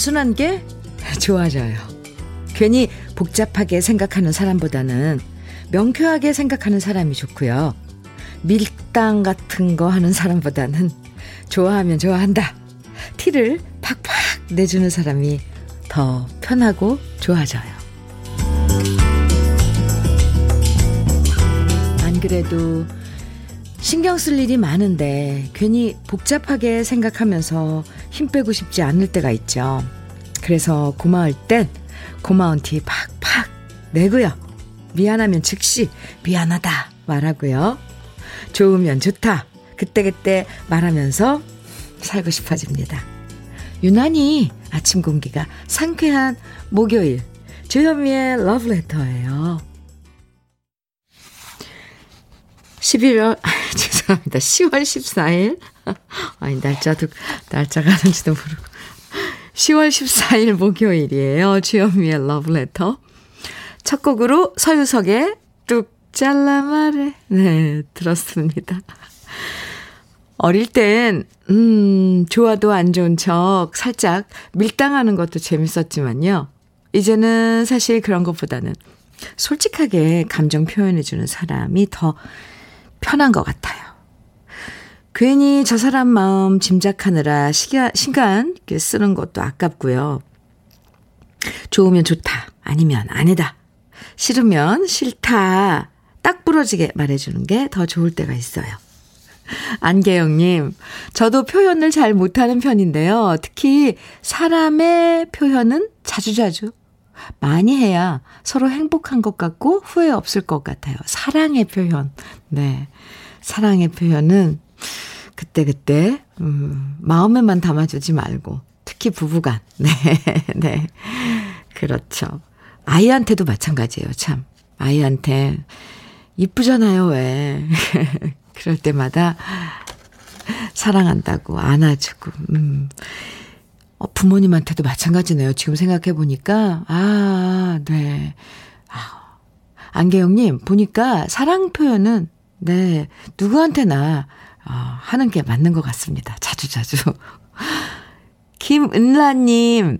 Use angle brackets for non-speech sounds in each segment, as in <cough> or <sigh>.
단순한 게 좋아져요. 괜히 복잡하게 생각하는 사람보다는 명쾌하게 생각하는 사람이 좋고요. 밀당 같은 거 하는 사람보다는 좋아하면 좋아한다. 티를 팍팍 내주는 사람이 더 편하고 좋아져요. 안 그래도 신경 쓸 일이 많은데 괜히 복잡하게 생각하면서 힘 빼고 싶지 않을 때가 있죠. 그래서 고마울 땐 고마운 티 팍팍 내고요. 미안하면 즉시 미안하다 말하고요. 좋으면 좋다. 그때그때 말하면서 살고 싶어집니다. 유난히 아침 공기가 상쾌한 목요일 주현미의 러브레터예요. 11월 아, 죄송합니다. 10월 14일 아니 날짜도 날짜가 하는지도 모르고 10월 14일 목요일이에요. 주현미의 러브레터 첫 곡으로 서유석의 뚝 잘라 말해 네 들었습니다. 어릴 땐, 음, 좋아도 안 좋은 척 살짝 밀당하는 것도 재밌었지만요. 이제는 사실 그런 것보다는 솔직하게 감정 표현해주는 사람이 더 편한 것 같아요. 괜히 저 사람 마음 짐작하느라 시간, 시간 쓰는 것도 아깝고요. 좋으면 좋다. 아니면 아니다. 싫으면 싫다. 딱 부러지게 말해주는 게 더 좋을 때가 있어요. 안계영님, 저도 표현을 잘 못하는 편인데요. 특히 사람의 표현은 자주자주 많이 해야 서로 행복한 것 같고 후회 없을 것 같아요. 사랑의 표현. 네. 사랑의 표현은 그때그때, 음, 마음에만 담아주지 말고, 특히 부부간. <laughs> 네, 네. 그렇죠. 아이한테도 마찬가지예요, 참. 아이한테, 이쁘잖아요, 왜. <laughs> 그럴 때마다 사랑한다고 안아주고, 음. 어, 부모님한테도 마찬가지네요. 지금 생각해보니까. 아, 네. 아, 안계영님, 보니까 사랑 표현은, 네, 누구한테나, 어, 하는 게 맞는 것 같습니다. 자주 자주. <laughs> 김은라님,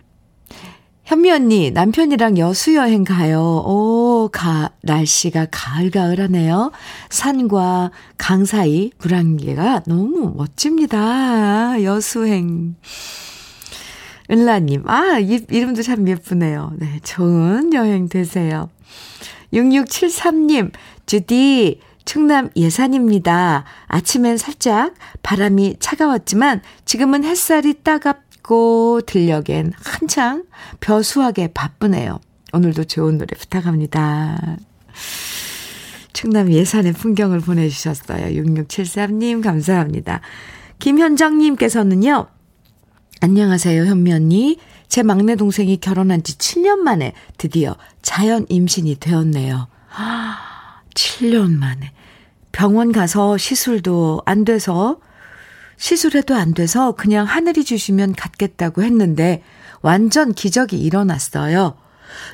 현미 언니, 남편이랑 여수 여행 가요. 오, 가, 날씨가 가을가을하네요. 산과 강 사이 불안개가 너무 멋집니다. 여수행. 은라님, 아, 이, 이름도 참 예쁘네요. 네, 좋은 여행 되세요. 6673님, 주디, 충남 예산입니다. 아침엔 살짝 바람이 차가웠지만 지금은 햇살이 따갑 고 들녘엔 한창 벼수하게 바쁘네요. 오늘도 좋은 노래 부탁합니다. 충남 예산의 풍경을 보내주셨어요. 6673님 감사합니다. 김현정님께서는요. 안녕하세요 현미 언니. 제 막내 동생이 결혼한 지 7년 만에 드디어 자연 임신이 되었네요. <gasps> 7년 만에. 병원 가서 시술도 안 돼서 시술해도 안 돼서 그냥 하늘이 주시면 갖겠다고 했는데 완전 기적이 일어났어요.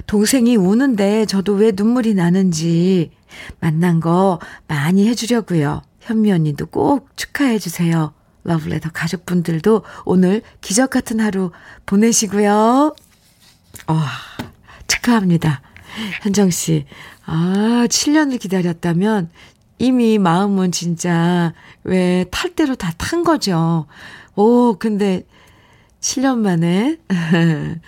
동생이 우는데 저도 왜 눈물이 나는지 만난 거 많이 해주려고요. 현미 언니도 꼭 축하해 주세요. 러블레터 가족분들도 오늘 기적 같은 하루 보내시고요. 어, 축하합니다. 현정 씨. 아, 7년을 기다렸다면 이미 마음은 진짜 왜 탈 대로 다 탄 거죠. 오, 근데 7년 만에 <laughs>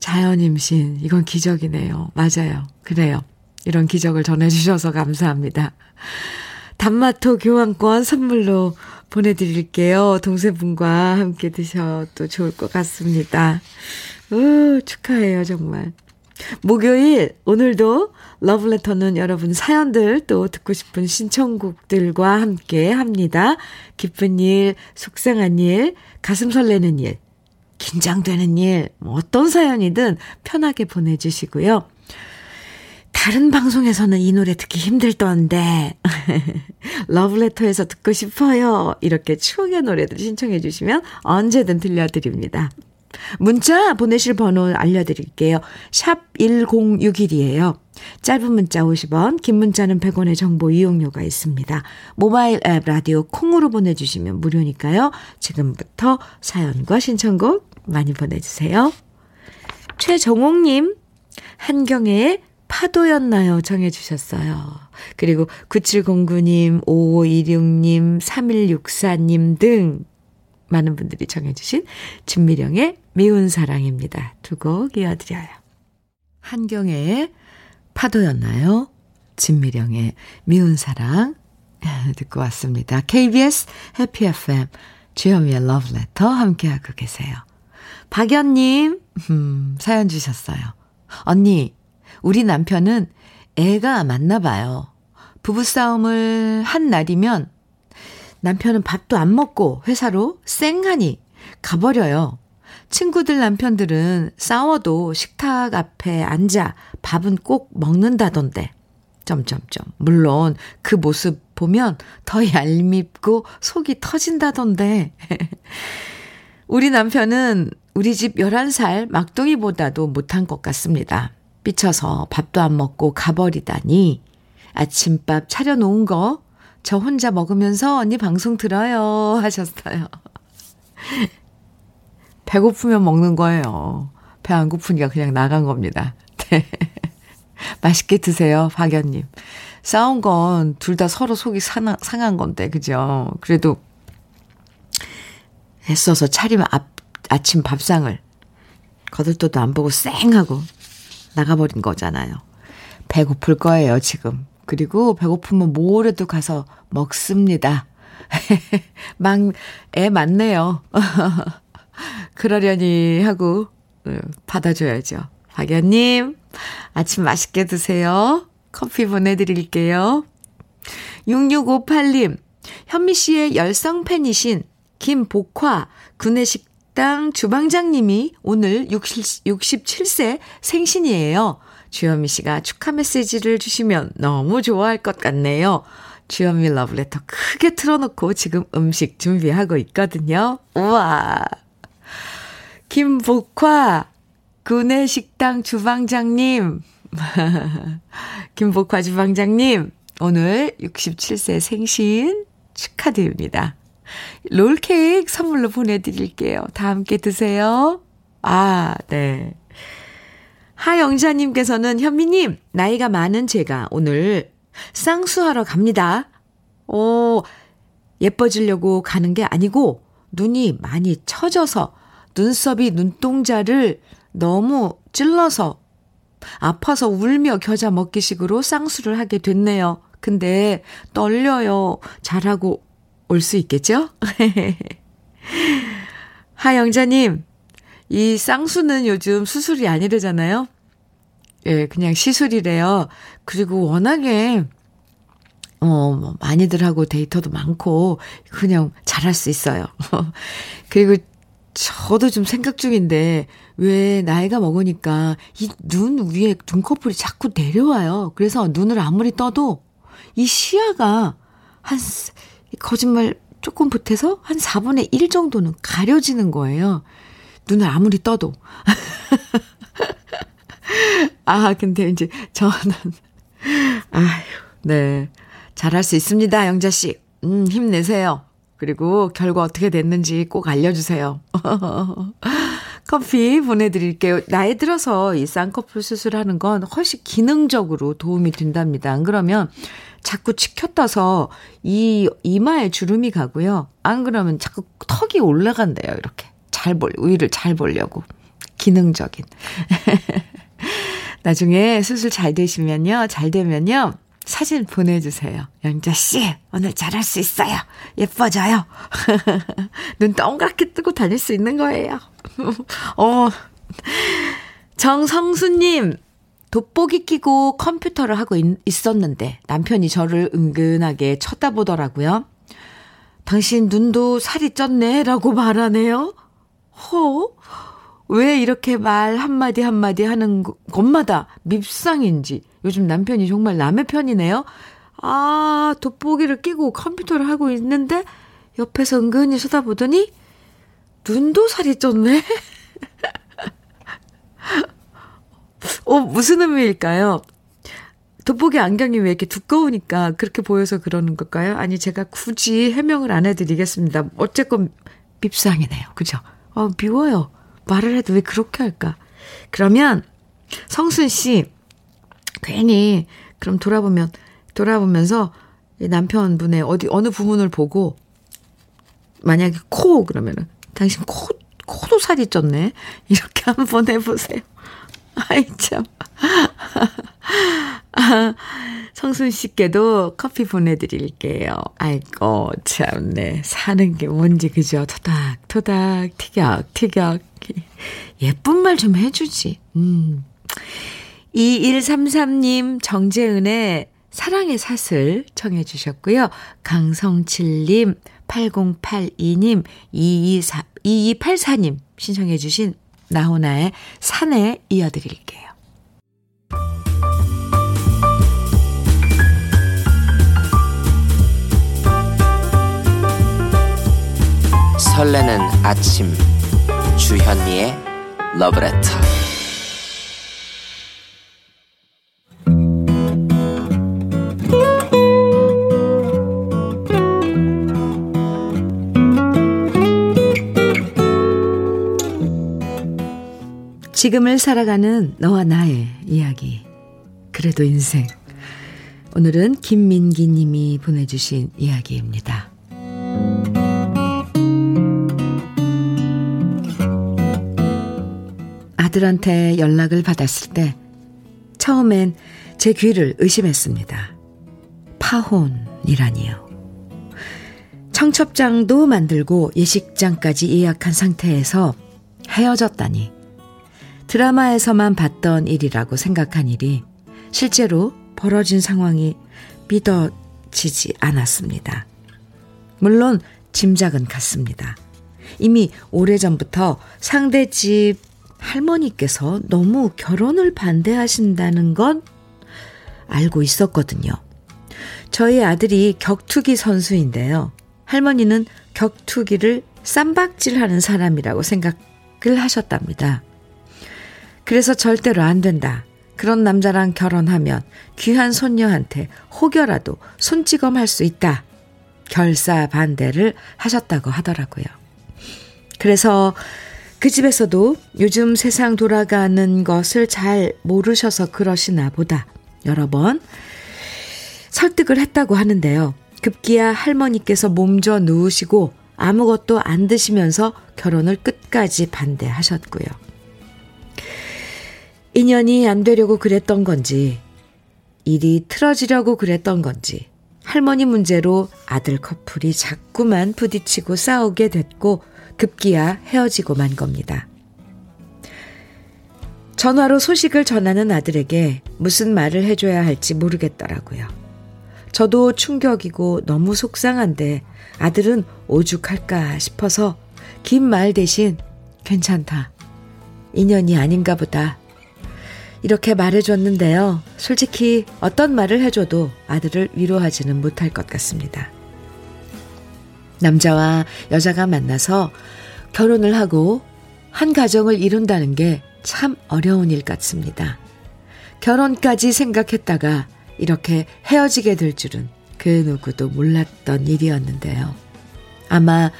자연 임신 이건 기적이네요. 맞아요. 그래요. 이런 기적을 전해주셔서 감사합니다. 단마토 교환권 선물로 보내드릴게요. 동생분과 함께 드셔도 좋을 것 같습니다. 우, 축하해요, 정말. 목요일, 오늘도 러브레터는 여러분 사연들 또 듣고 싶은 신청곡들과 함께 합니다. 기쁜 일, 속상한 일, 가슴 설레는 일, 긴장되는 일, 뭐 어떤 사연이든 편하게 보내주시고요. 다른 방송에서는 이 노래 듣기 힘들던데, <laughs> 러브레터에서 듣고 싶어요. 이렇게 추억의 노래들 신청해 주시면 언제든 들려드립니다. 문자 보내실 번호 알려드릴게요. 샵 1061이에요. 짧은 문자 50원, 긴 문자는 100원의 정보 이용료가 있습니다. 모바일 앱 라디오 콩으로 보내주시면 무료니까요. 지금부터 사연과 신청곡 많이 보내주세요. 최정옥님, 한경애의 파도였나요? 정해주셨어요. 그리고 9709님, 5526님, 3164님 등 많은 분들이 정해주신 진미령의 미운 사랑입니다. 두 곡 이어드려요. 한경애의 파도였나요? 진미령의 미운 사랑 <laughs> 듣고 왔습니다. KBS 해피 FM 주현미의 러브레터 함께하고 계세요. 박연님 음, 사연 주셨어요. 언니 우리 남편은 애가 많나 봐요. 부부싸움을 한 날이면 남편은 밥도 안 먹고 회사로 쌩하니 가버려요. 친구들 남편들은 싸워도 식탁 앞에 앉아 밥은 꼭 먹는다던데. 점점점. 물론 그 모습 보면 더 얄밉고 속이 터진다던데. <laughs> 우리 남편은 우리 집 11살 막둥이보다도 못한 것 같습니다. 삐쳐서 밥도 안 먹고 가버리다니. 아침밥 차려놓은 거 저 혼자 먹으면서 언니 방송 들어요 <laughs> 하셨어요. 배고프면 먹는 거예요. 배 안 고프니까 그냥 나간 겁니다. <laughs> 네. 맛있게 드세요, 박연님. 싸운 건 둘 다 서로 속이 상한, 상한 건데, 그죠? 그래도 애써서 차리면 아, 아침 밥상을 거들떠도 안 보고 쌩 하고 나가버린 거잖아요. 배고플 거예요, 지금. 그리고 배고프면 뭐래도 가서 먹습니다. <laughs> 막, 애 맞네요. <laughs> 그러려니 하고 어, 받아줘야죠. 박연님, 아침 맛있게 드세요. 커피 보내드릴게요. 6658님, 현미 씨의 열성 팬이신 김복화 구내식당 주방장님이 오늘 60, 67세 생신이에요. 주현미 씨가 축하 메시지를 주시면 너무 좋아할 것 같네요. 주현미 러브레터 크게 틀어놓고 지금 음식 준비하고 있거든요. 우와. 김복화 구내식당 주방장님. <laughs> 김복화 주방장님, 오늘 67세 생신 축하드립니다. 롤케이크 선물로 보내드릴게요. 다 함께 드세요. 아, 네. 하영자님께서는 현미님, 나이가 많은 제가 오늘 쌍수하러 갑니다. 오, 예뻐지려고 가는 게 아니고 눈이 많이 처져서 눈썹이 눈동자를 너무 찔러서 아파서 울며 겨자 먹기식으로 쌍수를 하게 됐네요. 근데 떨려요. 잘하고 올 수 있겠죠? <laughs> 하영자님, 이 쌍수는 요즘 수술이 아니래잖아요. 예, 그냥 시술이래요. 그리고 워낙에, 어, 뭐 많이들 하고 데이터도 많고, 그냥 잘할 수 있어요. <laughs> 그리고 저도 좀 생각 중인데, 왜 나이가 먹으니까 이 눈 위에 눈꺼풀이 자꾸 내려와요. 그래서 눈을 아무리 떠도 이 시야가 한, 거짓말 조금 보태서 한 4분의 1 정도는 가려지는 거예요. 눈을 아무리 떠도. <laughs> 아, 근데 이제 저는, 아휴, 네. 잘할 수 있습니다, 영자씨. 음, 힘내세요. 그리고 결과 어떻게 됐는지 꼭 알려주세요. <laughs> 커피 보내드릴게요. 나이 들어서 이 쌍꺼풀 수술하는 건 훨씬 기능적으로 도움이 된답니다. 안 그러면 자꾸 치켰다서 이 이마에 주름이 가고요. 안 그러면 자꾸 턱이 올라간대요. 이렇게 잘 볼, 위를 잘 보려고. 기능적인. <laughs> 나중에 수술 잘 되시면요. 잘 되면요. 사진 보내주세요. 영자씨, 오늘 잘할 수 있어요. 예뻐져요. <laughs> 눈 동그랗게 뜨고 다닐 수 있는 거예요. <laughs> 어. 정성수님, 돋보기 끼고 컴퓨터를 하고 있, 었는데 남편이 저를 은근하게 쳐다보더라고요. 당신 눈도 살이 쪘네? 라고 말하네요. 허? 왜 이렇게 말 한마디 한마디 하는 것마다 밉상인지 요즘 남편이 정말 남의 편이네요. 아, 돋보기를 끼고 컴퓨터를 하고 있는데 옆에서 은근히 쳐다보더니 눈도 살이 쪘네? <laughs> 어, 무슨 의미일까요? 돋보기 안경이 왜 이렇게 두꺼우니까 그렇게 보여서 그러는 걸까요? 아니, 제가 굳이 해명을 안 해드리겠습니다. 어쨌건 밉상이네요. 그죠? 어, 미워요. 말을 해도 왜 그렇게 할까? 그러면 성순 씨, 괜히, 그럼 돌아보면, 돌아보면서 남편분의 어디, 어느 부분을 보고, 만약에 코, 그러면은, 당신 코, 코도 살이 쪘네? 이렇게 <laughs> 한번 해보세요. <laughs> 아이, 참. 아, <laughs> 성순 씨께도 커피 보내드릴게요. 아이고, 참네. 사는 게 뭔지, 그죠? 토닥, 토닥, 티격, 티격. 예쁜 말 좀 해주지. 음. 2133님, 정재은의 사랑의 사슬 청해 주셨고요. 강성칠님, 8082님, 224, 2284님 신청해 주신 나훈아의 산에 이어드릴게요. 설레는 아침 주현미의 러브레터 지금을 살아가는 너와 나의 이야기. 그래도 인생. 오늘은 김민기 님이 보내주신 이야기입니다. 아들한테 연락을 받았을 때 처음엔 제 귀를 의심했습니다. 파혼이라니요. 청첩장도 만들고 예식장까지 예약한 상태에서 헤어졌다니. 드라마에서만 봤던 일이라고 생각한 일이 실제로 벌어진 상황이 믿어지지 않았습니다. 물론 짐작은 갔습니다. 이미 오래전부터 상대 집 할머니께서 너무 결혼을 반대하신다는 건 알고 있었거든요. 저희 아들이 격투기 선수인데요. 할머니는 격투기를 쌈박질하는 사람이라고 생각을 하셨답니다. 그래서 절대로 안 된다. 그런 남자랑 결혼하면 귀한 손녀한테 혹여라도 손찌검할 수 있다. 결사 반대를 하셨다고 하더라고요. 그래서 그 집에서도 요즘 세상 돌아가는 것을 잘 모르셔서 그러시나 보다 여러 번 설득을 했다고 하는데요. 급기야 할머니께서 몸져 누우시고 아무것도 안 드시면서 결혼을 끝까지 반대하셨고요. 인연이 안 되려고 그랬던 건지, 일이 틀어지려고 그랬던 건지, 할머니 문제로 아들 커플이 자꾸만 부딪히고 싸우게 됐고, 급기야 헤어지고 만 겁니다. 전화로 소식을 전하는 아들에게 무슨 말을 해줘야 할지 모르겠더라고요. 저도 충격이고 너무 속상한데 아들은 오죽할까 싶어서 긴 말 대신 괜찮다. 인연이 아닌가 보다. 이렇게 말해줬는데요. 솔직히 어떤 말을 해줘도 아들을 위로하지는 못할 것 같습니다. 남자와 여자가 만나서 결혼을 하고 한 가정을 이룬다는 게 참 어려운 일 같습니다. 결혼까지 생각했다가 이렇게 헤어지게 될 줄은 그 누구도 몰랐던 일이었는데요. 아마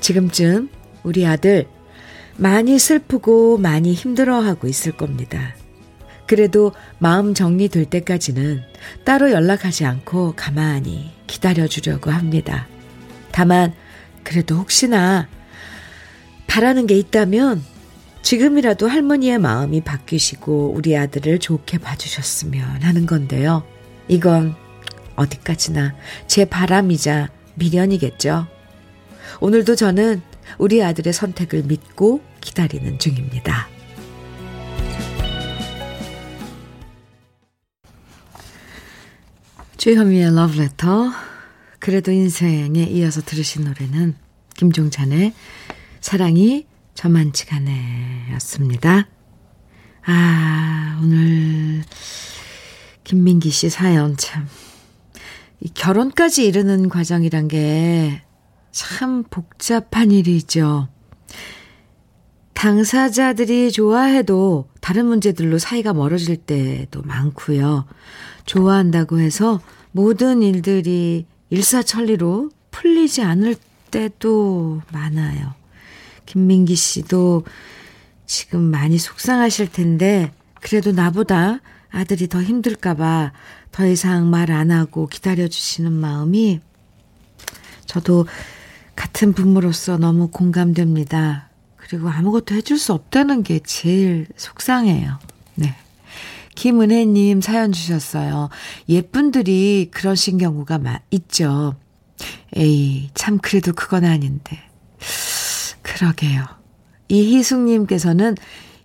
지금쯤 우리 아들 많이 슬프고 많이 힘들어하고 있을 겁니다. 그래도 마음 정리될 때까지는 따로 연락하지 않고 가만히 기다려주려고 합니다. 다만, 그래도 혹시나 바라는 게 있다면 지금이라도 할머니의 마음이 바뀌시고 우리 아들을 좋게 봐주셨으면 하는 건데요. 이건 어디까지나 제 바람이자 미련이겠죠. 오늘도 저는 우리 아들의 선택을 믿고 기다리는 중입니다. 주현미의 러브레터 그래도 인생에 이어서 들으신 노래는 김종찬의 사랑이 저만치가 네 였습니다. 아, 오늘 김민기 씨 사연 참. 이 결혼까지 이르는 과정이란 게 참 복잡한 일이죠. 당사자들이 좋아해도 다른 문제들로 사이가 멀어질 때도 많고요. 좋아한다고 해서 모든 일들이 일사천리로 풀리지 않을 때도 많아요. 김민기 씨도 지금 많이 속상하실 텐데, 그래도 나보다 아들이 더 힘들까봐 더 이상 말 안 하고 기다려주시는 마음이 저도 같은 부모로서 너무 공감됩니다. 그리고 아무것도 해줄 수 없다는 게 제일 속상해요. 네. 김은혜님 사연 주셨어요. 예쁜들이 그러신 경우가 있죠. 에이, 참, 그래도 그건 아닌데. 그러게요. 이희숙님께서는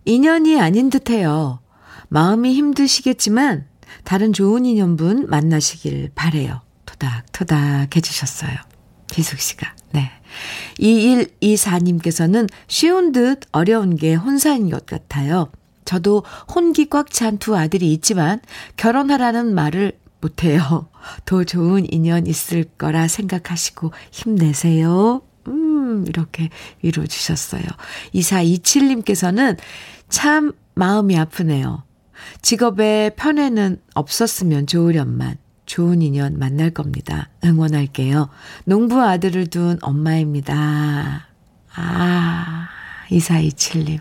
인연이 아닌 듯 해요. 마음이 힘드시겠지만, 다른 좋은 인연분 만나시길 바래요. 토닥토닥 해주셨어요. 희숙 씨가. 네. 2124님께서는 쉬운 듯 어려운 게 혼사인 것 같아요. 저도 혼기 꽉 찬 두 아들이 있지만 결혼하라는 말을 못해요. 더 좋은 인연 있을 거라 생각하시고 힘내세요. 음, 이렇게 위로 주셨어요. 2427님께서는 참 마음이 아프네요. 직업에 편애는 없었으면 좋으련만 좋은 인연 만날 겁니다. 응원할게요. 농부 아들을 둔 엄마입니다. 아, 2427님.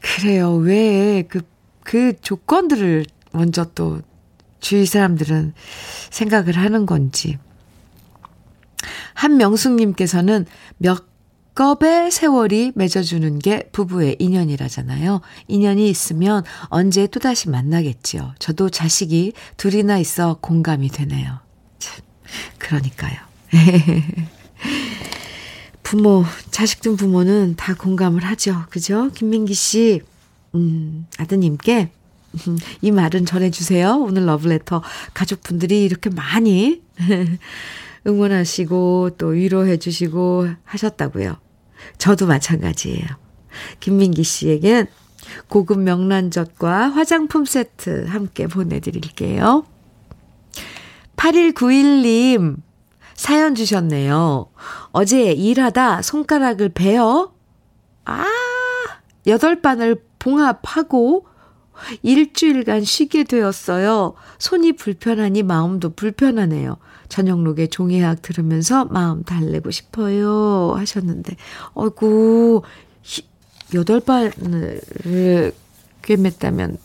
그래요. 왜 그, 그 조건들을 먼저 또 주위 사람들은 생각을 하는 건지. 한명숙님께서는 몇 겁의 세월이 맺어주는 게 부부의 인연이라잖아요. 인연이 있으면 언제 또다시 만나겠지요. 저도 자식이 둘이나 있어 공감이 되네요. 참, 그러니까요. <laughs> 부모, 자식 등 부모는 다 공감을 하죠. 그죠? 김민기 씨, 음, 아드님께 <laughs> 이 말은 전해주세요. 오늘 러브레터 가족분들이 이렇게 많이 <laughs> 응원하시고 또 위로해주시고 하셨다고요. 저도 마찬가지예요. 김민기 씨에겐 고급 명란젓과 화장품 세트 함께 보내드릴게요. 8191님 사연 주셨네요. 어제 일하다 손가락을 베어 아 여덟 반을 봉합하고 일주일간 쉬게 되었어요. 손이 불편하니 마음도 불편하네요. 저녁록에 종이학 들으면서 마음 달래고 싶어요. 하셨는데, 어이구, 여덟 발을 꿰맸다면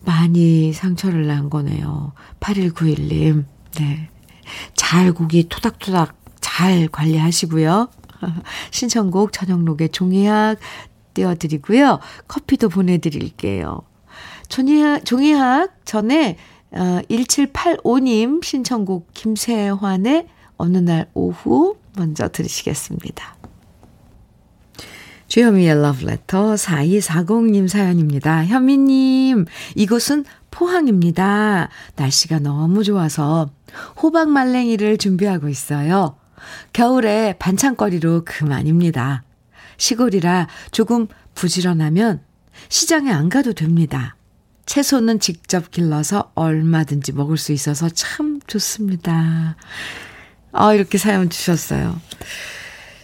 많이 상처를 난 거네요. 8191님, 네. 잘 고기 토닥토닥 잘 관리하시고요. <laughs> 신청곡 저녁록에 종이학 띄워드리고요. 커피도 보내드릴게요. 종이학, 종이학 전에 어, 1785님 신청곡 김세환의 어느 날 오후 먼저 들으시겠습니다. 주현미의 러브레터 4240님 사연입니다. 현미님, 이곳은 포항입니다. 날씨가 너무 좋아서 호박 말랭이를 준비하고 있어요. 겨울에 반찬거리로 그만입니다. 시골이라 조금 부지런하면 시장에 안 가도 됩니다. 채소는 직접 길러서 얼마든지 먹을 수 있어서 참 좋습니다. 아, 이렇게 사연 주셨어요.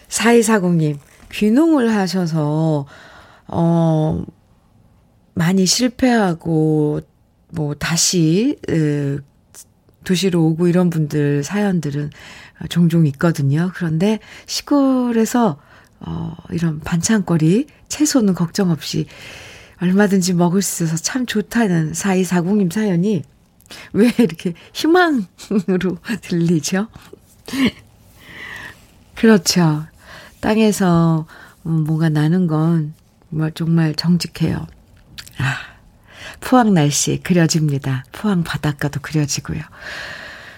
4240님, 귀농을 하셔서, 어, 많이 실패하고, 뭐, 다시, 으, 도시로 오고 이런 분들 사연들은 종종 있거든요. 그런데 시골에서, 어, 이런 반찬거리, 채소는 걱정 없이 얼마든지 먹을 수 있어서 참 좋다는 4240님 사연이 왜 이렇게 희망으로 <laughs> 들리죠? 그렇죠. 땅에서 뭔가 나는 건 정말 정직해요. 아, 포항 날씨 그려집니다. 포항 바닷가도 그려지고요.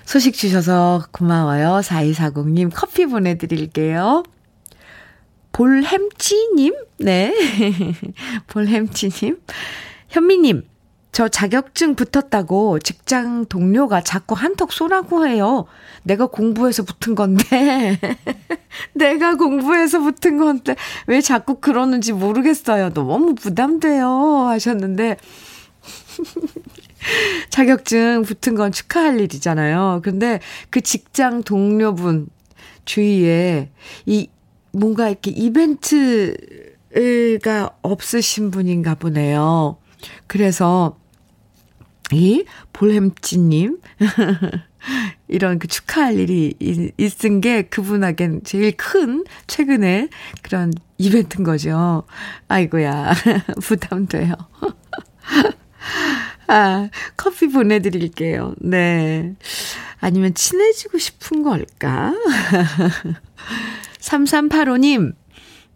소식 주셔서 고마워요. 4240님 커피 보내드릴게요. 볼햄찌님? 네. <laughs> 볼햄찌님. 현미님, 저 자격증 붙었다고 직장 동료가 자꾸 한턱 쏘라고 해요. 내가 공부해서 붙은 건데. <laughs> 내가 공부해서 붙은 건데. 왜 자꾸 그러는지 모르겠어요. 너무 부담돼요. 하셨는데. <laughs> 자격증 붙은 건 축하할 일이잖아요. 근데 그 직장 동료분 주위에 이 뭔가 이렇게 이벤트가 없으신 분인가 보네요. 그래서 이 볼햄찌님 <laughs> 이런 그 축하할 일이 있은 게 그분에겐 제일 큰 최근에 그런 이벤트인 거죠. 아이고야 <laughs> 부담돼요. <laughs> 아 커피 보내드릴게요. 네. 아니면 친해지고 싶은 걸까? 3385님,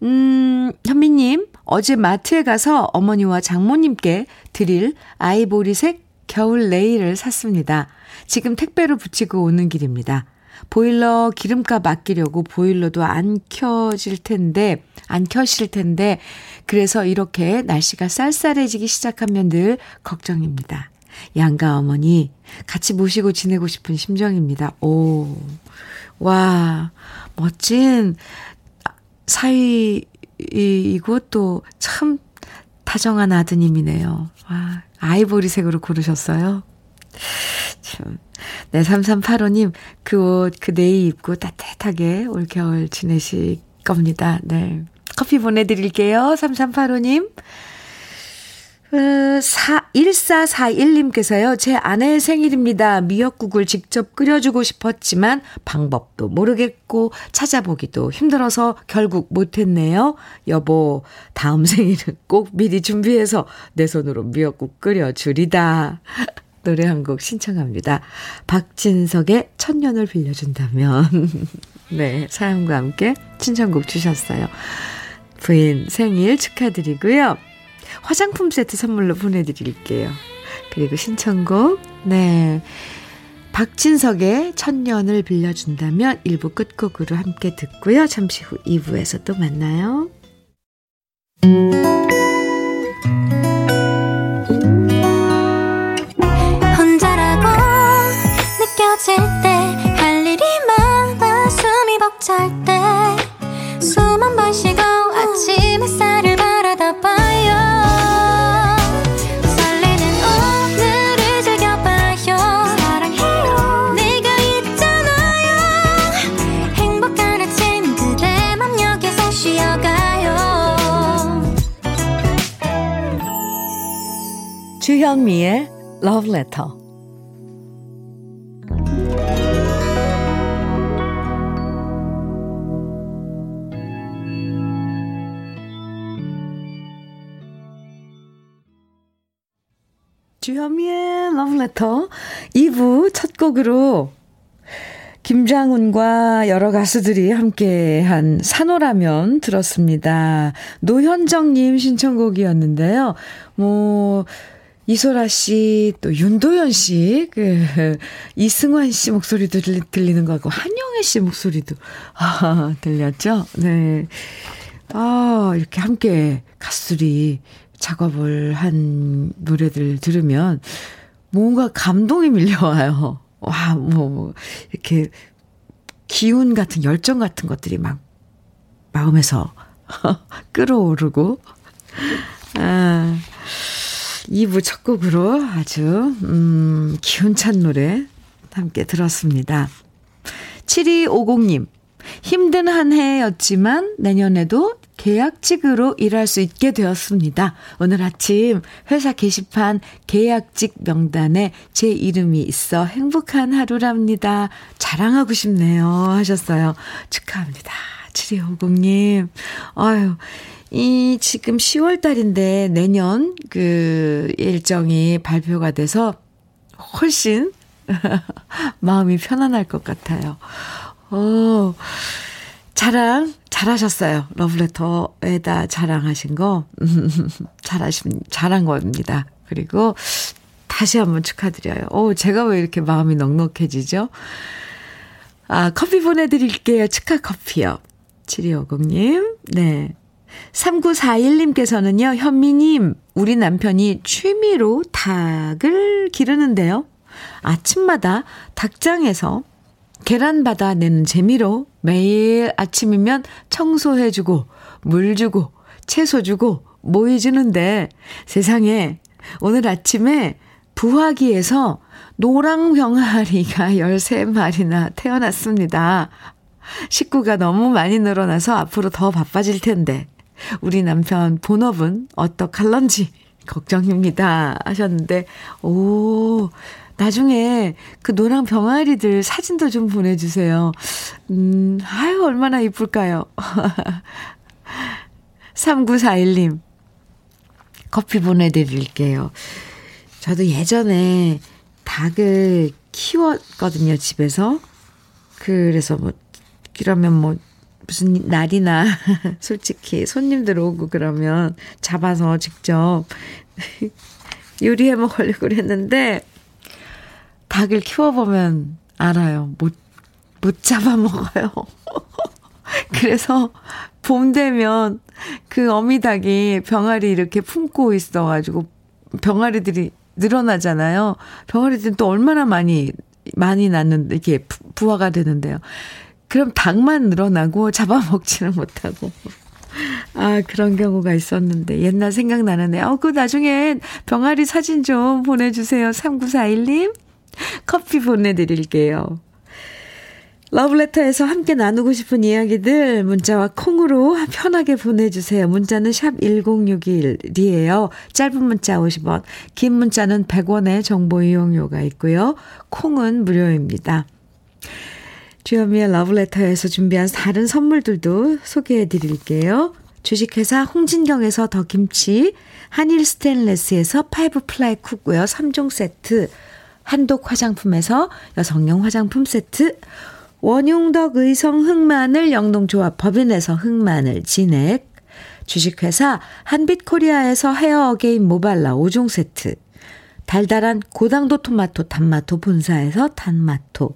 음, 현미님, 어제 마트에 가서 어머니와 장모님께 드릴 아이보리색 겨울 네일을 샀습니다. 지금 택배로 붙이고 오는 길입니다. 보일러 기름값 아끼려고 보일러도 안 켜질 텐데, 안 켜실 텐데, 그래서 이렇게 날씨가 쌀쌀해지기 시작하면 늘 걱정입니다. 양가 어머니 같이 모시고 지내고 싶은 심정입니다. 오, 와, 멋진 사이이고 또 참 다정한 아드님이네요. 와, 아이보리색으로 고르셨어요. 참. 네, 3385님, 그 옷, 그 네이 입고 따뜻하게 올겨울 지내실 겁니다. 네. 커피 보내드릴게요. 3385님. 1441님께서요, 어, 제 아내의 생일입니다. 미역국을 직접 끓여주고 싶었지만 방법도 모르겠고 찾아보기도 힘들어서 결국 못했네요. 여보, 다음 <laughs> 생일은 꼭 미리 준비해서 내 손으로 미역국 끓여주리다. <laughs> 노래 한 곡 신청합니다. 박진석의 천년을 빌려준다면. <laughs> 네, 사연과 함께 신청곡 주셨어요. 부인 생일 축하드리고요. 화장품 세트 선물로 보내드릴게요. 그리고 신청곡, 네. 박진석의 천년을 빌려준다면 1부 끝곡으로 함께 듣고요. 잠시 후 2부에서 또 만나요. Love Letter. 주현미의 Love Letter 2부 첫 곡으로 김장훈과 여러 가수들이 함께한 산호라면 들었습니다. 노현정님 신청곡이었는데요. 뭐 이소라 씨, 또 윤도현 씨, 그, <laughs> 이승환 씨 목소리도 들리, 들리는 거 같고, 한영애 씨 목소리도, 아, 들렸죠? 네. 아, 이렇게 함께 가수들이 작업을 한 노래들 들으면 뭔가 감동이 밀려와요. 와, 뭐, 뭐, 이렇게 기운 같은 열정 같은 것들이 막 마음에서 <laughs> 끌어오르고, 아, 2부 첫 곡으로 아주, 음, 기운찬 노래 함께 들었습니다. 7250님, 힘든 한 해였지만 내년에도 계약직으로 일할 수 있게 되었습니다. 오늘 아침 회사 게시판 계약직 명단에 제 이름이 있어 행복한 하루랍니다. 자랑하고 싶네요. 하셨어요. 축하합니다. 7250님. 아유, 이 지금 10월 달인데 내년 그 일정이 발표가 돼서 훨씬 <laughs> 마음이 편안할 것 같아요. 어, 자랑, 잘하셨어요. 러브레터에다 자랑하신 거. <laughs> 잘하신, 잘한 겁니다. 그리고 다시 한번 축하드려요. 오, 제가 왜 이렇게 마음이 넉넉해지죠? 아, 커피 보내드릴게요. 축하 커피요. 7250님. 네. 3941님께서는요, 현미님, 우리 남편이 취미로 닭을 기르는데요. 아침마다 닭장에서 계란 받아 내는 재미로 매일 아침이면 청소해주고, 물 주고, 채소 주고, 모이 주는데 세상에 오늘 아침에 부화기에서 노랑 병아리가 13마리나 <laughs> 태어났습니다. 식구가 너무 많이 늘어나서 앞으로 더 바빠질 텐데 우리 남편 본업은 어떡할런지 걱정입니다 하셨는데 오 나중에 그 노랑 병아리들 사진도 좀 보내주세요. 음, 아유, 얼마나 이쁠까요? <laughs> 3941님, 커피 보내드릴게요. 저도 예전에 닭을 키웠거든요, 집에서. 그래서 뭐, 그러면 뭐, 무슨 날이나 <laughs> 솔직히 손님들 오고 그러면 잡아서 직접 <laughs> 요리해 먹으려고 그랬는데 닭을 키워보면 알아요. 못, 못 잡아먹어요. <laughs> 그래서 봄 되면 그 어미닭이 병아리 이렇게 품고 있어가지고 병아리들이 늘어나잖아요. 병아리들은 또 얼마나 많이, 많이 낳는, 이렇게 부화가 되는데요. 그럼 닭만 늘어나고 잡아먹지는 못하고. 아, 그런 경우가 있었는데, 옛날 생각나는 애. 어, 그 나중에 병아리 사진 좀 보내주세요. 3941님. 커피 보내드릴게요. 러브레터에서 함께 나누고 싶은 이야기들 문자와 콩으로 편하게 보내주세요. 문자는 샵 1061이에요. 짧은 문자 50원, 긴 문자는 100원의 정보 이용료가 있고요. 콩은 무료입니다. 주현미의 러브레터에서 준비한 다른 선물들도 소개해 드릴게요. 주식회사 홍진경에서 더 김치, 한일 스테인레스에서 five ply cookware 3종 세트, 한독 화장품에서 여성용 화장품 세트, 원용덕 의성 흑마늘 영농조합 법인에서 흑마늘 진액, 주식회사 한빛코리아에서 헤어 어게인 모발라 5종 세트, 달달한 고당도 토마토 단마토 본사에서 단마토,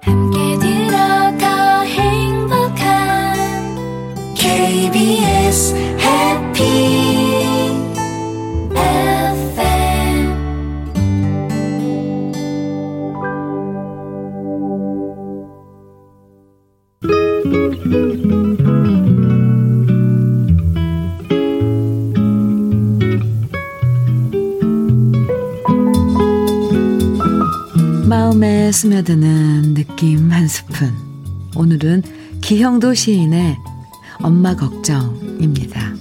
함께 들어가 행복한 KBS 스며드는 느낌 한 스푼. 오늘은 기형도 시인의 엄마 걱정입니다.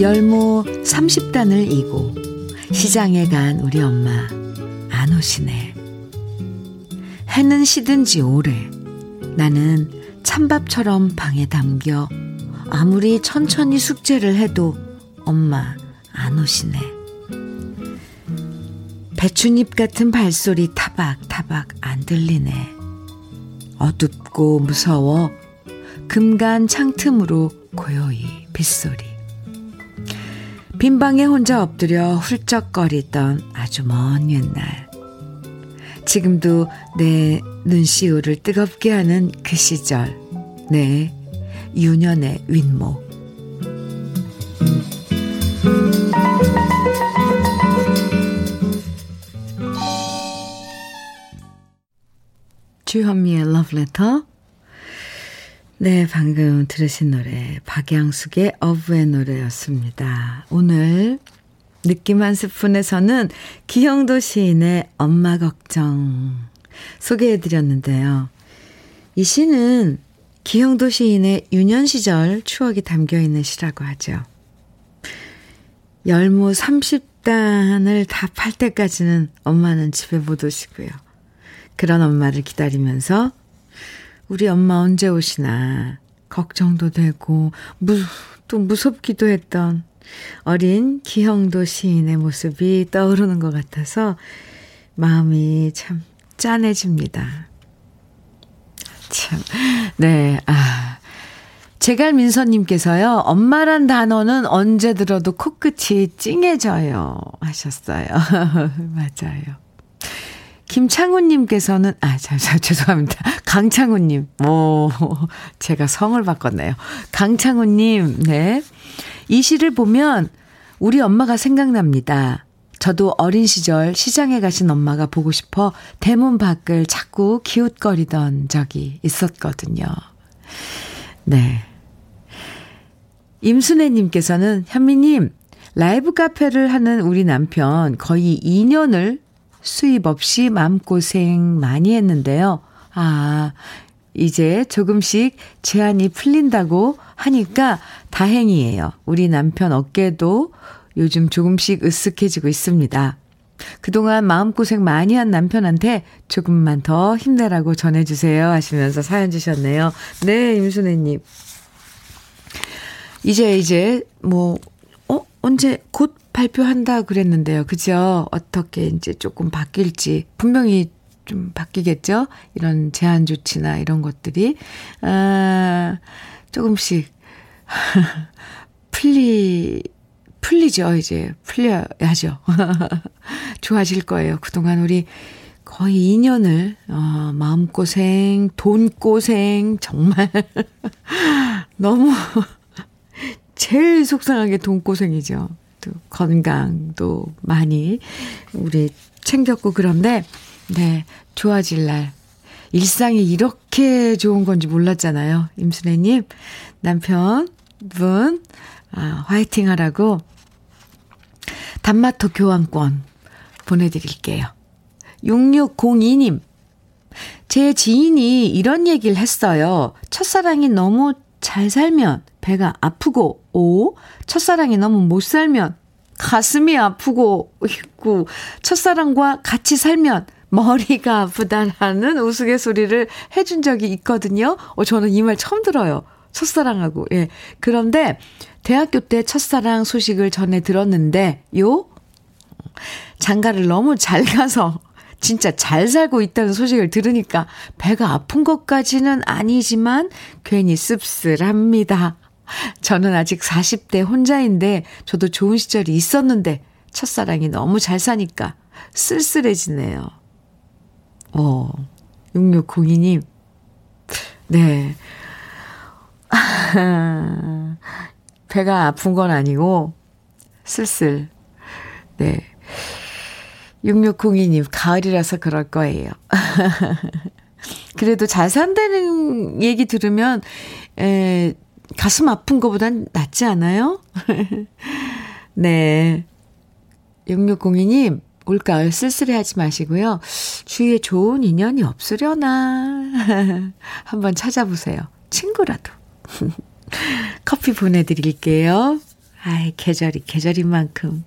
열모 30단을 이고 시장에 간 우리 엄마 안 오시네. 해는 시든 지 오래. 나는 찬밥처럼 방에 담겨 아무리 천천히 숙제를 해도 엄마 안 오시네. 배춧잎 같은 발소리 타박타박 안 들리네. 어둡고 무서워 금간 창틈으로 고요히 빗소리. 빈방에 혼자 엎드려 훌쩍거리던 아주 먼 옛날. 지금도 내 눈시울을 뜨겁게 하는 그 시절. 내 유년의 윗목. 주현미의 러브레터. 네, 방금 들으신 노래 박양숙의 어부의 노래였습니다. 오늘 느낌 한 스푼에서는 기형도 시인의 엄마 걱정 소개해드렸는데요. 이 시는 기형도 시인의 유년 시절 추억이 담겨 있는 시라고 하죠. 열무 30단을 다 팔 때까지는 엄마는 집에 못 오시고요. 그런 엄마를 기다리면서 우리 엄마 언제 오시나 걱정도 되고 무, 또 무섭기도 했던 어린 기형도 시인의 모습이 떠오르는 것 같아서 마음이 참 짠해집니다. 참, 네, 아. 제갈민서님께서요, 엄마란 단어는 언제 들어도 코끝이 찡해져요. 하셨어요. <laughs> 맞아요. 김창훈님께서는, 아, 자, 자, 죄송합니다. 강창훈님. 오, 제가 성을 바꿨네요. 강창훈님, 네. 이 시를 보면 우리 엄마가 생각납니다. 저도 어린 시절 시장에 가신 엄마가 보고 싶어 대문 밖을 자꾸 기웃거리던 적이 있었거든요. 네. 임순애님께서는 현미님, 라이브 카페를 하는 우리 남편 거의 2년을 수입 없이 마음고생 많이 했는데요. 아, 이제 조금씩 제한이 풀린다고 하니까 다행이에요. 우리 남편 어깨도 요즘 조금씩 으쓱해지고 있습니다. 그동안 마음고생 많이 한 남편한테 조금만 더 힘내라고 전해주세요 하시면서 사연 주셨네요. 네, 임순애님. 이제, 이제, 뭐, 어? 언제 곧 발표한다 그랬는데요. 그죠? 어떻게 이제 조금 바뀔지. 분명히 좀 바뀌겠죠? 이런 제한 조치나 이런 것들이. 아, 조금씩 <laughs> 풀리, 풀리죠, 이제. 풀려야죠. <laughs> 좋아질 거예요. 그동안 우리 거의 2년을, 어, 마음고생, 돈고생, 정말. <laughs> 너무, 제일 속상하게 돈고생이죠. 또 건강도 많이 우리 챙겼고 그런데, 네, 좋아질 날. 일상이 이렇게 좋은 건지 몰랐잖아요. 임순애님, 남편분, 아, 화이팅 하라고 단마토 교환권 보내드릴게요. 6602님, 제 지인이 이런 얘기를 했어요. 첫사랑이 너무 잘 살면 배가 아프고, 오, 첫사랑이 너무 못 살면 가슴이 아프고, 있고, 첫사랑과 같이 살면 머리가 아프다라는 우스갯소리를 해준 적이 있거든요. 어, 저는 이 말 처음 들어요. 첫사랑하고, 예. 그런데 대학교 때 첫사랑 소식을 전해 들었는데, 요? 장가를 너무 잘 가서 진짜 잘 살고 있다는 소식을 들으니까 배가 아픈 것까지는 아니지만 괜히 씁쓸합니다. 저는 아직 40대 혼자인데 저도 좋은 시절이 있었는데 첫사랑이 너무 잘 사니까 쓸쓸해지네요. 어, 6602님. 네. <laughs> 배가 아픈 건 아니고, 쓸쓸. 네. 6602님, 가을이라서 그럴 거예요. <laughs> 그래도 잘 산다는 얘기 들으면, 에, 가슴 아픈 것보단 낫지 않아요? <laughs> 네. 6602님, 올가을 쓸쓸해 하지 마시고요. 주위에 좋은 인연이 없으려나. <laughs> 한번 찾아보세요. 친구라도. <laughs> 커피 보내드릴게요. 아이, 계절이 계절인 만큼.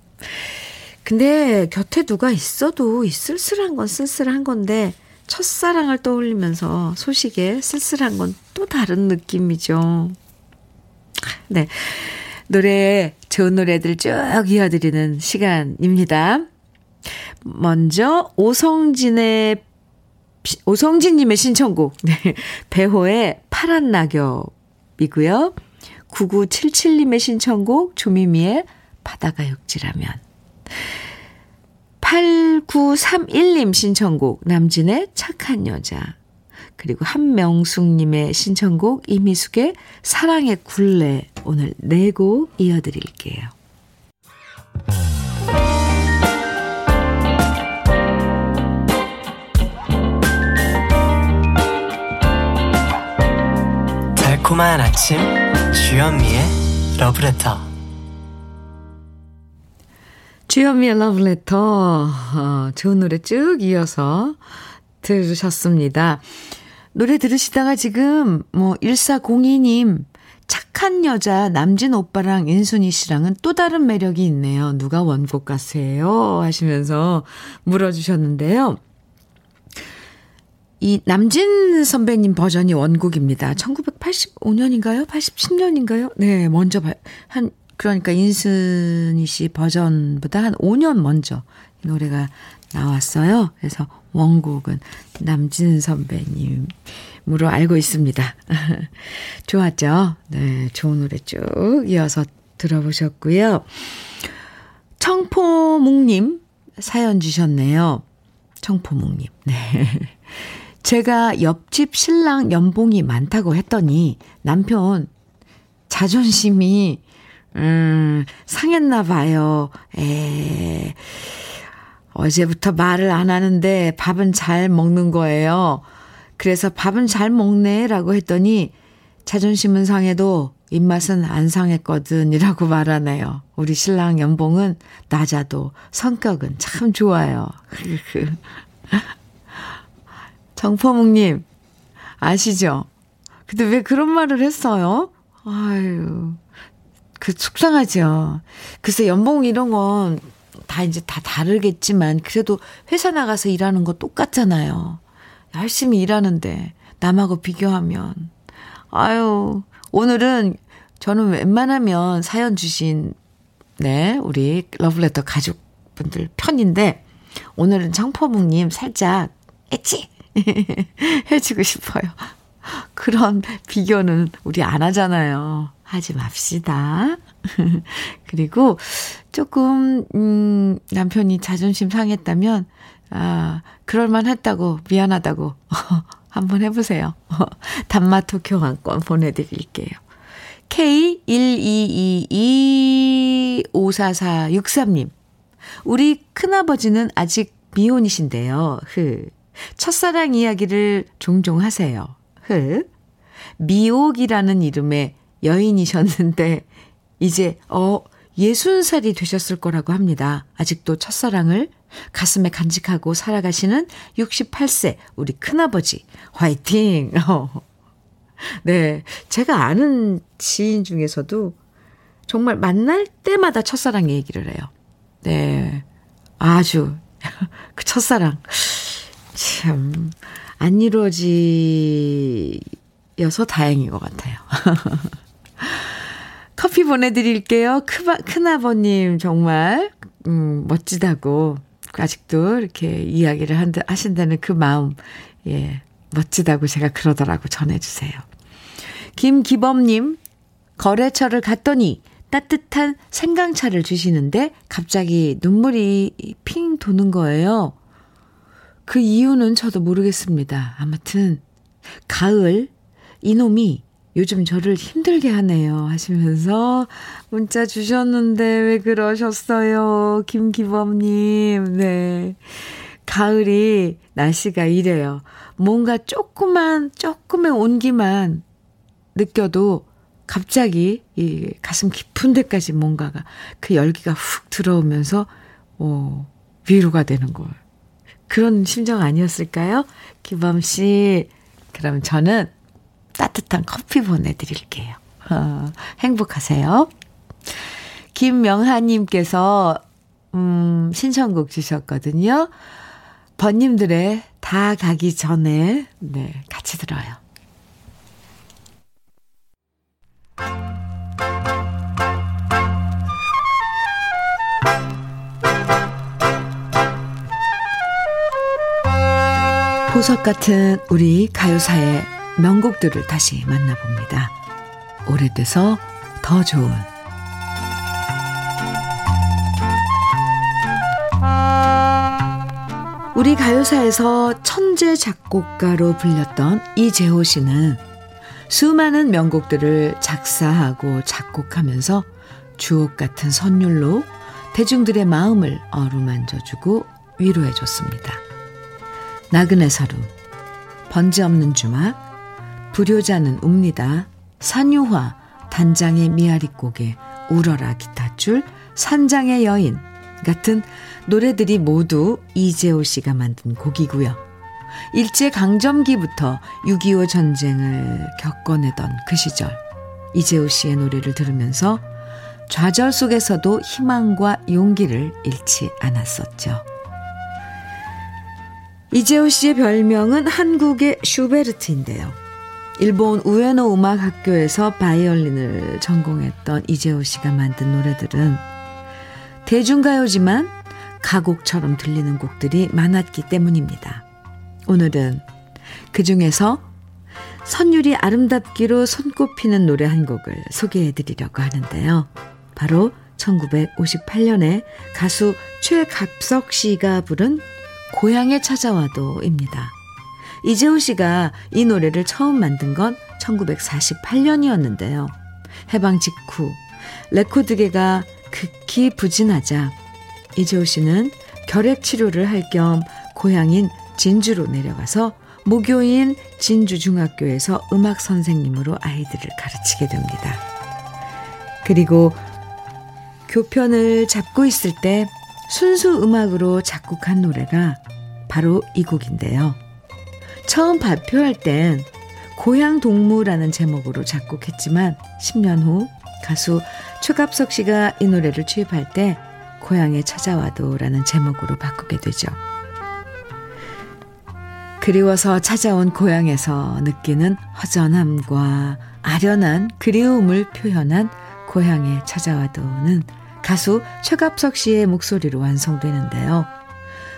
근데 곁에 누가 있어도 이 쓸쓸한 건 쓸쓸한 건데 첫사랑을 떠올리면서 소식에 쓸쓸한 건 또 다른 느낌이죠. 네. 노래, 좋은 노래들 쭉 이어드리는 시간입니다. 먼저 오성진의 오성진님의 신청곡 네. 배호의 파란 낙엽이고요. 9977님의 신청곡 조미미의 바다가 육지라면 8931님 신청곡 남진의 착한 여자 그리고 한명숙님의 신청곡 이미숙의 사랑의 굴레 오늘 네 곡 이어드릴게요. 달콤한 아침 주현미의 러브레터 주현미의 러브레터 어, 좋은 노래 쭉 이어서 들으셨습니다. 노래 들으시다가 지금 뭐 1402님 착한 여자 남진 오빠랑 인순이 씨랑은 또 다른 매력이 있네요. 누가 원곡 가수예요? 하시면서 물어주셨는데요. 이 남진 선배님 버전이 원곡입니다. 1985년인가요? 87년인가요? 네, 먼저 한 그러니까 인순이 씨 버전보다 한 5년 먼저 이 노래가 나왔어요. 그래서 원곡은 남진 선배님 노래임으로 알고 있습니다. <laughs> 좋았죠? 네, 좋은 노래 쭉 이어서 들어보셨고요. 청포묵님 사연 주셨네요. 청포묵님. 네. <laughs> 제가 옆집 신랑 연봉이 많다고 했더니 남편 자존심이 음, 상했나 봐요. 에. 어제부터 말을 안 하는데 밥은 잘 먹는 거예요. 그래서 밥은 잘 먹네 라고 했더니 자존심은 상해도 입맛은 안 상했거든 이라고 말하네요. 우리 신랑 연봉은 낮아도 성격은 참 좋아요. <laughs> 정포묵님, 아시죠? 근데 왜 그런 말을 했어요? 아유, 그 속상하죠. 글쎄, 연봉 이런 건 다 이제 다 다르겠지만, 그래도 회사 나가서 일하는 거 똑같잖아요. 열심히 일하는데, 남하고 비교하면. 아유, 오늘은 저는 웬만하면 사연 주신, 네, 우리 러블레터 가족분들 편인데, 오늘은 청포묵님 살짝, 엣지! <laughs> 해주고 싶어요. 그런 비교는 우리 안 하잖아요. 하지 맙시다. <laughs> 그리고 조금, 음, 남편이 자존심 상했다면, 아, 그럴만 했다고, 미안하다고, <laughs> 한번 해보세요. <laughs> 단마토 교환권 보내드릴게요. K122254463님. 우리 큰아버지는 아직 미혼이신데요. 흐. 첫사랑 이야기를 종종 하세요. 흐. 미옥이라는 이름의 여인이셨는데, 이제, 어, 예순 살이 되셨을 거라고 합니다. 아직도 첫사랑을 가슴에 간직하고 살아가시는 68세, 우리 큰아버지. 화이팅! <laughs> 네. 제가 아는 지인 중에서도 정말 만날 때마다 첫사랑 얘기를 해요. 네. 아주, <laughs> 그 첫사랑. 참, 안 이루어지여서 다행인 것 같아요. <laughs> 커피 보내드릴게요. 큰아버님, 정말, 음, 멋지다고. 아직도 이렇게 이야기를 한다, 하신다는 그 마음, 예, 멋지다고 제가 그러더라고 전해주세요. 김기범님, 거래처를 갔더니 따뜻한 생강차를 주시는데 갑자기 눈물이 핑 도는 거예요. 그 이유는 저도 모르겠습니다. 아무튼, 가을, 이놈이 요즘 저를 힘들게 하네요. 하시면서 문자 주셨는데 왜 그러셨어요? 김기범님. 네. 가을이 날씨가 이래요. 뭔가 조그만, 조금의 온기만 느껴도 갑자기 이 가슴 깊은 데까지 뭔가가 그 열기가 훅 들어오면서, 어, 위로가 되는 거예요. 그런 심정 아니었을까요? 기범 씨. 그럼 저는 따뜻한 커피 보내드릴게요. 어, 행복하세요. 김명하님께서, 음, 신청곡 주셨거든요. 번님들의 다 가기 전에, 네, 같이 들어요. 보석 같은 우리 가요사의 명곡들을 다시 만나봅니다. 오래돼서 더 좋은 우리 가요사에서 천재 작곡가로 불렸던 이재호 씨는 수많은 명곡들을 작사하고 작곡하면서 주옥 같은 선율로 대중들의 마음을 어루만져주고 위로해줬습니다. 나그네 서루, 번지 없는 주막, 불효자는 웁니다. 산유화, 단장의 미아리곡에 울어라 기타줄, 산장의 여인 같은 노래들이 모두 이재호 씨가 만든 곡이고요. 일제 강점기부터 6.25 전쟁을 겪어내던 그 시절 이재호 씨의 노래를 들으면서 좌절 속에서도 희망과 용기를 잃지 않았었죠. 이재호 씨의 별명은 한국의 슈베르트인데요. 일본 우에노 음악학교에서 바이올린을 전공했던 이재호 씨가 만든 노래들은 대중가요지만 가곡처럼 들리는 곡들이 많았기 때문입니다. 오늘은 그 중에서 선율이 아름답기로 손꼽히는 노래 한 곡을 소개해 드리려고 하는데요. 바로 1958년에 가수 최갑석 씨가 부른 고향에 찾아와도입니다. 이재호 씨가 이 노래를 처음 만든 건 1948년이었는데요. 해방 직후 레코드계가 극히 부진하자 이재호 씨는 결핵 치료를 할 겸 고향인 진주로 내려가서 모교인 진주중학교에서 음악 선생님으로 아이들을 가르치게 됩니다. 그리고 교편을 잡고 있을 때 순수 음악으로 작곡한 노래가 바로 이 곡인데요. 처음 발표할 땐 고향 동무라는 제목으로 작곡했지만 10년 후 가수 최갑석 씨가 이 노래를 취입할 때 고향에 찾아와도라는 제목으로 바꾸게 되죠. 그리워서 찾아온 고향에서 느끼는 허전함과 아련한 그리움을 표현한 고향에 찾아와도는 가수 최갑석 씨의 목소리로 완성되는데요.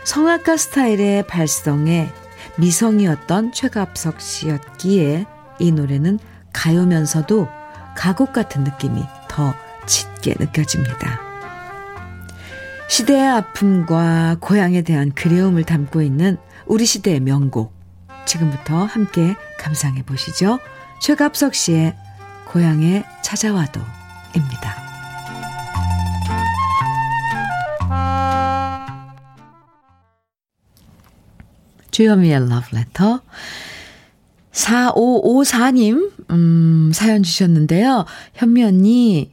성악가 스타일의 발성에 미성이었던 최갑석 씨였기에 이 노래는 가요면서도 가곡 같은 느낌이 더 짙게 느껴집니다. 시대의 아픔과 고향에 대한 그리움을 담고 있는 우리 시대의 명곡. 지금부터 함께 감상해 보시죠. 최갑석 씨의 고향에 찾아와도입니다. 주현미의 러브레터. 4554님, 음, 사연 주셨는데요. 현미 언니,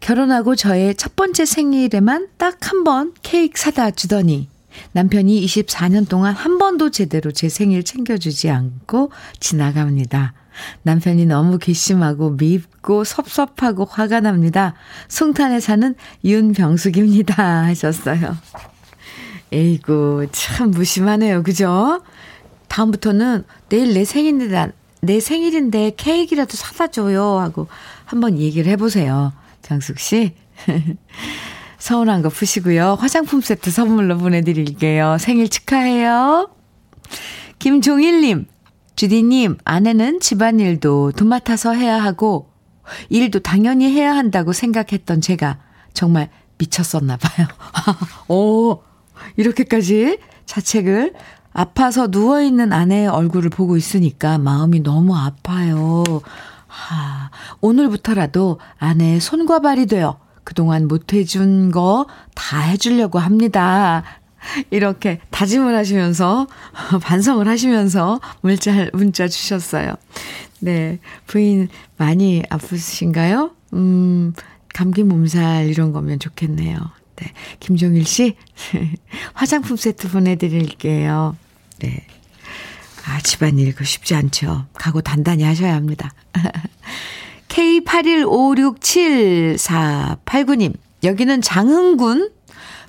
결혼하고 저의 첫 번째 생일에만 딱 한 번 케이크 사다 주더니 남편이 24년 동안 한 번도 제대로 제 생일 챙겨주지 않고 지나갑니다. 남편이 너무 괘씸하고 밉고 섭섭하고 화가 납니다. 송탄에 사는 윤병숙입니다. <laughs> 하셨어요. 에이구, 참 무심하네요. 그죠? 다음부터는 내일 내 생일인데, 내 생일인데 케이크라도 사다 줘요. 하고 한번 얘기를 해보세요. 장숙 씨. <laughs> 서운한 거 푸시고요. 화장품 세트 선물로 보내드릴게요. 생일 축하해요. 김종일님, 주디님, 아내는 집안일도 도맡아서 해야 하고, 일도 당연히 해야 한다고 생각했던 제가 정말 미쳤었나 봐요. <laughs> 오, 이렇게까지 자책을 아파서 누워있는 아내의 얼굴을 보고 있으니까 마음이 너무 아파요. 하, 오늘부터라도 아내의 손과 발이 되어 그동안 못 해준 거 다 해주려고 합니다. 이렇게 다짐을 하시면서, <laughs> 반성을 하시면서 문자, 문자 주셨어요. 네. 부인 많이 아프신가요? 음, 감기 몸살 이런 거면 좋겠네요. 네. 김종일 씨, <laughs> 화장품 세트 보내드릴게요. 네. 아, 집안일 그 쉽지 않죠. 각오 단단히 하셔야 합니다. <laughs> K81567489님, 여기는 장흥군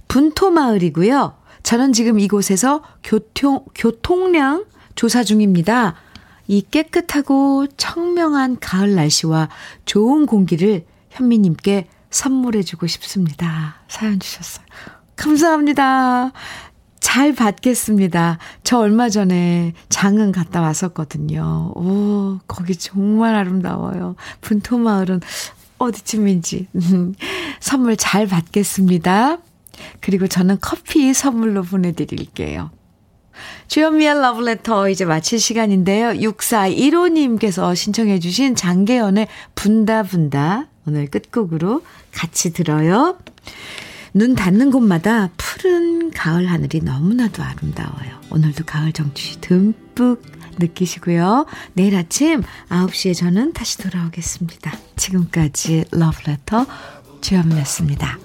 분토마을이고요. 저는 지금 이곳에서 교통, 교통량 조사 중입니다. 이 깨끗하고 청명한 가을 날씨와 좋은 공기를 현미님께 선물해주고 싶습니다. 사연 주셨어요. 감사합니다. 잘 받겠습니다. 저 얼마 전에 장흥 갔다 왔었거든요. 오, 거기 정말 아름다워요. 분토마을은 어디쯤인지. 선물 잘 받겠습니다. 그리고 저는 커피 선물로 보내드릴게요. 주현미의 러브레터 이제 마칠 시간인데요. 6415님께서 신청해 주신 장계연의 분다분다 오늘 끝곡으로 같이 들어요. 눈 닿는 곳마다 푸른 가을 하늘이 너무나도 아름다워요. 오늘도 가을 정취 듬뿍 느끼시고요. 내일 아침 9시에 저는 다시 돌아오겠습니다. 지금까지 러브레터 주현미였습니다.